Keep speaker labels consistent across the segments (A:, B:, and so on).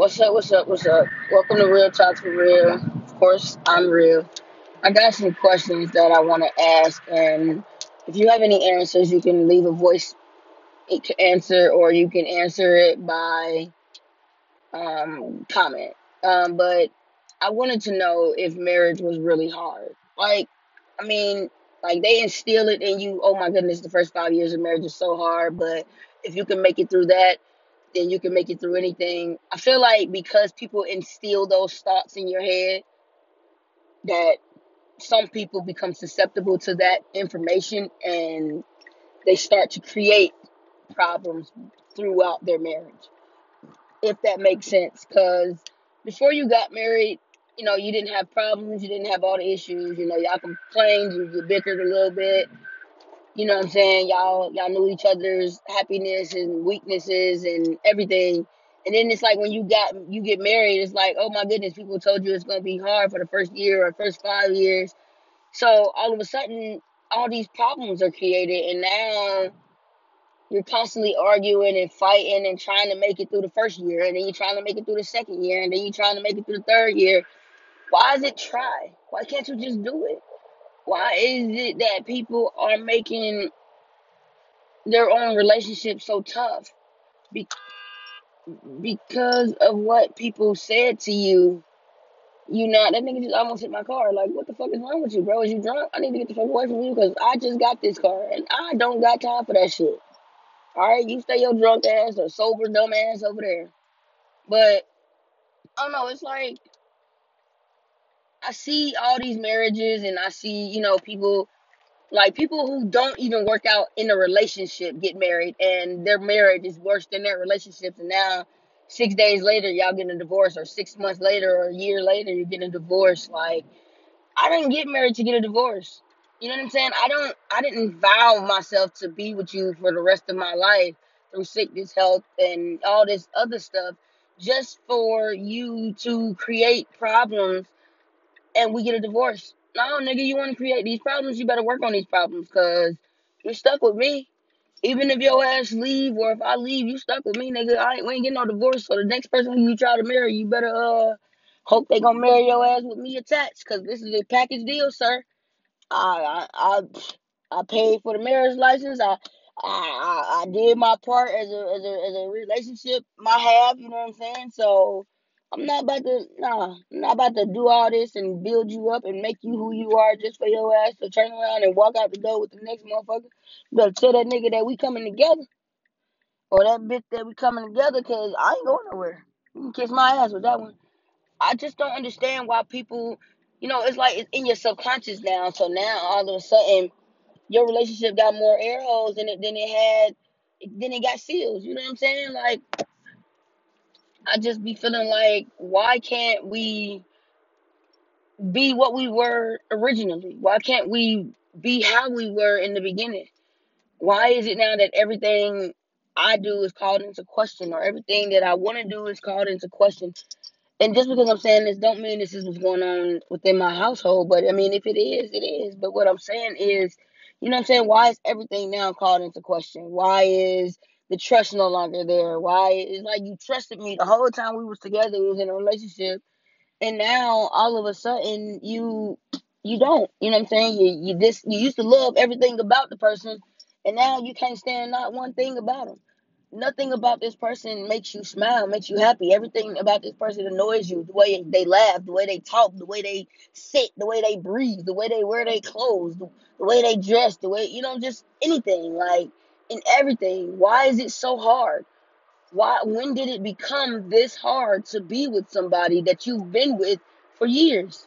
A: What's up? What's up? What's up? Welcome to Real Talk for Real. Of course, I'm real. I got some questions that I want to ask, and if you have any answers, you can leave a voice answer, or you can answer it by um, comment. Um, but I wanted to know if marriage was really hard. Like, I mean, like they instill it in you. Oh my goodness, the first five years of marriage is so hard, but if you can make it through that then you can make it through anything. I feel like because people instill those thoughts in your head, that some people become susceptible to that information and they start to create problems throughout their marriage. If that makes sense. Because before you got married, you know, you didn't have problems, you didn't have all the issues, you know, y'all complained, you, you bickered a little bit, you know what I'm saying? Y'all y'all knew each other's happiness and weaknesses and everything. And then it's like when you got you get married, it's like, oh my goodness, people told you it's gonna be hard for the first year or first five years. So all of a sudden all these problems are created and now you're constantly arguing and fighting and trying to make it through the first year and then you're trying to make it through the second year and then you're trying to make it through the third year. Why is it try? Why can't you just do it? Why is it that people are making their own relationship so tough? Be- because of what people said to you. You not that nigga just almost hit my car. Like, what the fuck is wrong with you, bro? Is you drunk? I need to get the fuck away from you because I just got this car and I don't got time for that shit. All right, you stay your drunk ass or sober dumb ass over there. But I don't know. It's like I see all these marriages and I see you know people like people who don't even work out in a relationship get married and their marriage is worse than their relationships. And now six days later y'all getting a divorce or six months later or a year later you're getting a divorce. Like i didn't get married to get a divorce. You know what i'm saying? I don't i didn't vow myself to be with you for the rest of my life through sickness health and all this other stuff just for you to create problems and we get a divorce. No, nigga, you want to create these problems, you better work on these problems because you're stuck with me. Even if your ass leave or if I leave, you stuck with me, nigga. I ain't, we ain't getting no divorce. So the next person who you try to marry, you better uh hope they gonna marry your ass with me attached because this is a package deal, sir. I I I, I paid for the marriage license. I I, I, I did my part as a as a as a relationship, my half. You know what I'm saying? So I'm not about to nah. I'm not about to do all this and build you up and make you who you are just for your ass to turn around and walk out the door with the next motherfucker. You better tell that nigga that we coming together or that bitch that we coming together because I ain't going nowhere. You can kiss my ass with that one. I just don't understand why people, you know, it's like it's in your subconscious now. So now all of a sudden your relationship got more air holes in it than it had, than it got seals. You know what I'm saying? Like I just be feeling like why can't we be what we were originally? Why can't we be how we were in the beginning? Why is it now that everything I do is called into question or everything that I want to do is called into question? And just because I'm saying this don't mean this is what's going on within my household, but I mean if it is, it is. But what I'm saying is, you know what I'm saying, why is everything now called into question? Why is the trust no longer there? Why It's like you trusted me the whole time we was together, we was in a relationship, and now all of a sudden you you don't. You know what I'm saying? You you this you used to love everything about the person, and now you can't stand not one thing about them. Nothing about this person makes you smile, makes you happy. Everything about this person annoys you. The way they laugh, the way they talk, the way they sit, the way they breathe, the way they wear their clothes, the, the way they dress, the way you know, just anything like in everything. Why is it so hard? Why when did it become this hard to be with somebody that you've been with for years?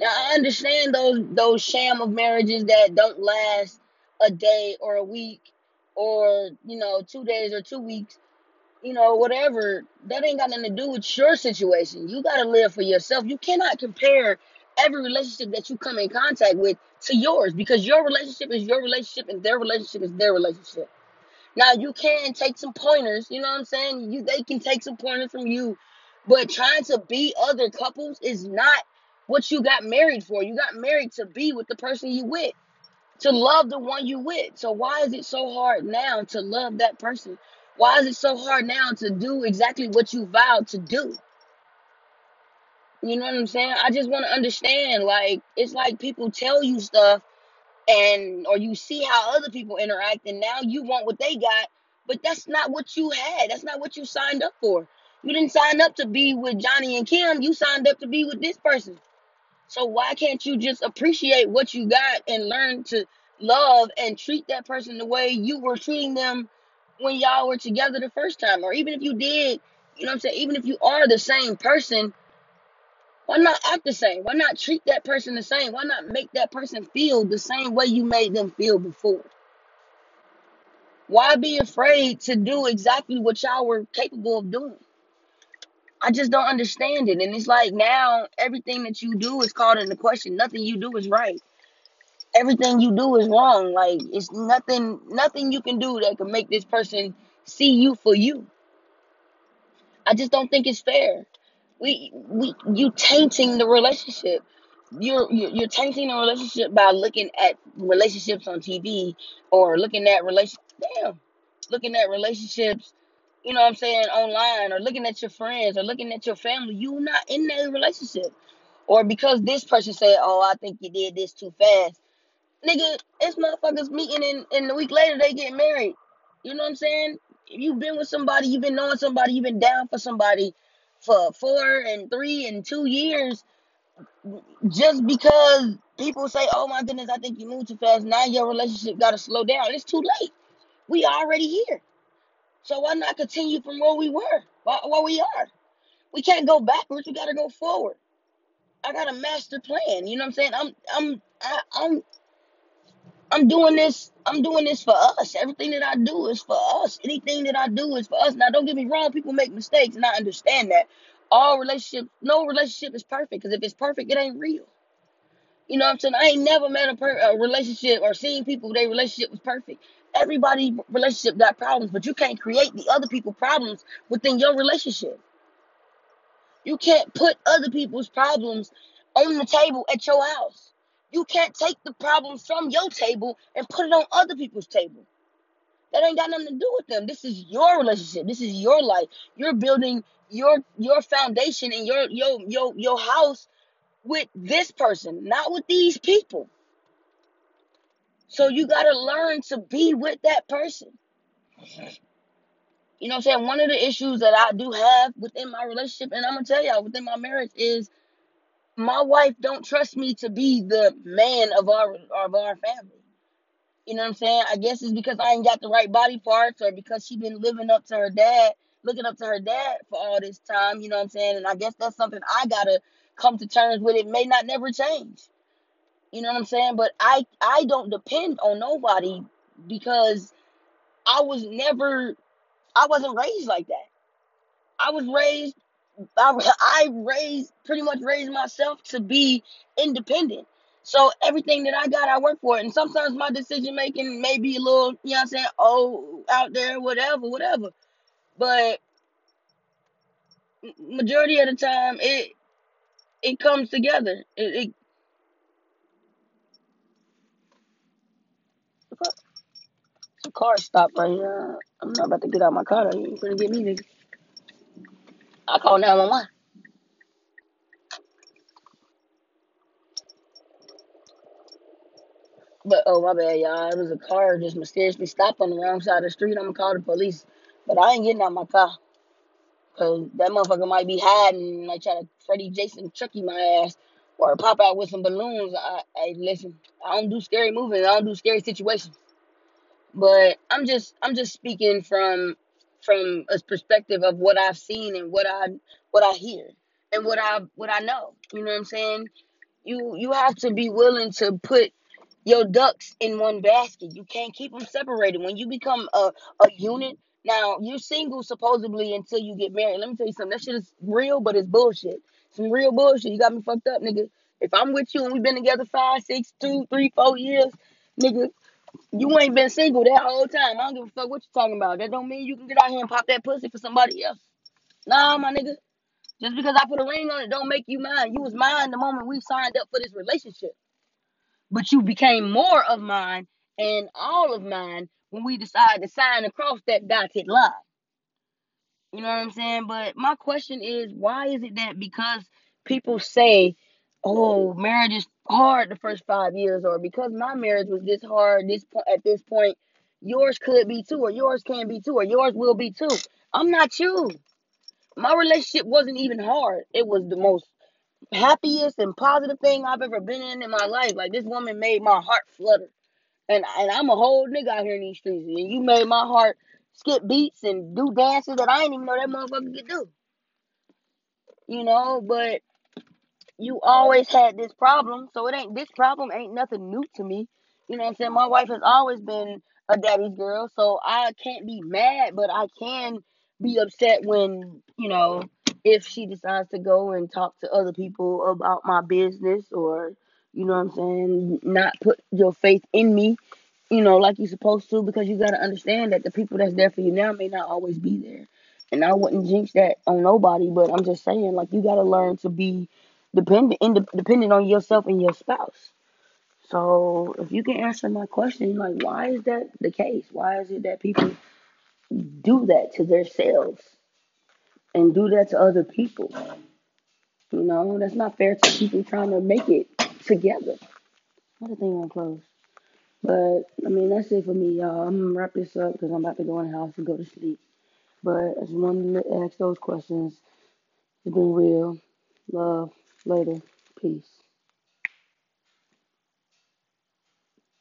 A: Now I understand those those sham of marriages that don't last a day or a week or you know two days or two weeks you know whatever that ain't got nothing to do with your situation you got to live for yourself you cannot compare every relationship that you come in contact with to yours because your relationship is your relationship and their relationship is their relationship now you can take some pointers, you know what I'm saying? You they can take some pointers from you, but trying to be other couples is not what you got married for. You got married to be with the person you with, to love the one you with. So why is it so hard now to love that person? Why is it so hard now to do exactly what you vowed to do? You know what I'm saying? I just want to understand. Like, it's like people tell you stuff and or you see how other people interact and now you want what they got but that's not what you had. That's not what you signed up for. You didn't sign up to be with johnny and kim. You signed up to be with this person. So why can't you just appreciate what you got and learn to love and treat that person the way you were treating them when y'all were together the first time? Or even if you did you know what i'm saying even if you are the same person why not act the same? Why not treat that person the same? Why not make that person feel the same way you made them feel before? Why be afraid to do exactly what y'all were capable of doing? I just don't understand it. And it's like now everything that you do is called into question. Nothing you do is right. Everything you do is wrong. Like it's nothing nothing you can do that can make this person see you for you. I just don't think it's fair. We we you tainting the relationship. You're you're, tainting the relationship by looking at relationships on TV or looking at relation damn, looking at relationships, you know what I'm saying, online or looking at your friends or looking at your family. You're not in that relationship. Or because this person said, "Oh, I think you did this too fast." Nigga, it's motherfuckers meeting and, and a week later they get married. You know what I'm saying? You've been with somebody, you've been knowing somebody, you've been down for somebody for four and three and two years, just because people say, Oh my goodness, I think you moved too fast, now your relationship gotta slow down. It's too late. We already here. So why not continue from where we were? Where, we are? We can't go backwards, we gotta go forward. I got a master plan. You know what I'm saying? I'm I'm I, I'm I'm doing this. I'm doing this for us. Everything that I do is for us. Anything that I do is for us. Now, don't get me wrong. People make mistakes, and I understand that. All relationship, no relationship is perfect. Because if it's perfect, it ain't real. You know what I'm saying? I ain't never met a, per- a relationship or seen people their relationship was perfect. Everybody relationship got problems, but you can't create the other people problems within your relationship. You can't put other people's problems on the table at your house. You can't take the problems from your table and put it on other people's table. That ain't got nothing to do with them. This is your relationship. This is your life. You're building your your foundation and your your your your house with this person, not with these people. So you gotta learn to be with that person. You know what I'm saying? One of the issues that I do have within my relationship, and I'm gonna tell y'all within my marriage, is my wife don't trust me to be the man of our of our family. You know what I'm saying? I guess it's because I ain't got the right body parts, or because she been living up to her dad, looking up to her dad for all this time. You know what I'm saying? And I guess that's something I gotta come to terms with. It may not never change. You know what I'm saying? But I I don't depend on nobody because I was never I wasn't raised like that. I was raised I, I raised pretty much raised myself to be independent. So everything that I got, I work for it. And sometimes my decision making may be a little, you know I'm saying, oh, out there, whatever, whatever. But majority of the time, it it comes together. It, it some car stopped right here. I'm not about to get out my car. You ain't gonna get me, nigga. I call 911. But oh my bad, y'all. It was a car just mysteriously stopped on the wrong side of the street. I'm gonna call the police. But I ain't getting out my car. Cause that motherfucker might be hiding, like trying to Freddy Jason Chucky my ass, or pop out with some balloons. I, I listen. I don't do scary movies. I don't do scary situations. But I'm just, I'm just speaking from, from a perspective of what I've seen and what I, what I hear and what I, what I know. You know what I'm saying? You, you have to be willing to put your ducks in one basket. You can't keep them separated. When you become a, a unit, now you're single supposedly until you get married. Let me tell you something. That shit is real, but it's bullshit. Some real bullshit. You got me fucked up, nigga. If I'm with you and we've been together five, six, two, three, four years, nigga, you ain't been single that whole time. I don't give a fuck what you talking about. That don't mean you can get out here and pop that pussy for somebody else. Nah, my nigga. Just because I put a ring on it don't make you mine. You was mine the moment we signed up for this relationship but you became more of mine and all of mine when we decided to sign across that dotted line. You know what I'm saying? But my question is, why is it that because people say, "Oh, marriage is hard the first five years," or because my marriage was this hard this po- at this point, yours could be too, or yours can be too, or yours will be too. I'm not you. My relationship wasn't even hard. It was the most happiest and positive thing I've ever been in in my life. Like this woman made my heart flutter. And and I'm a whole nigga out here in these streets. And you made my heart skip beats and do dances that I didn't even know that motherfucker could do. You know, but you always had this problem, so it ain't this problem ain't nothing new to me. You know what I'm saying? My wife has always been a daddy's girl, so I can't be mad, but I can be upset when, you know, if she decides to go and talk to other people about my business or, you know what I'm saying, not put your faith in me, you know, like you're supposed to, because you got to understand that the people that's there for you now may not always be there. And I wouldn't jinx that on nobody, but I'm just saying, like, you got to learn to be dependent, ind- dependent on yourself and your spouse. So if you can answer my question, like why is that the case? Why is it that people do that to themselves and do that to other people? You know, that's not fair to people trying to make it together. What a thing on close. But I mean, that's it for me, y'all. I'm gonna wrap this up because I'm about to go in the house and go to sleep. But I just wanted to ask those questions. It's been real. Love. Later. Peace.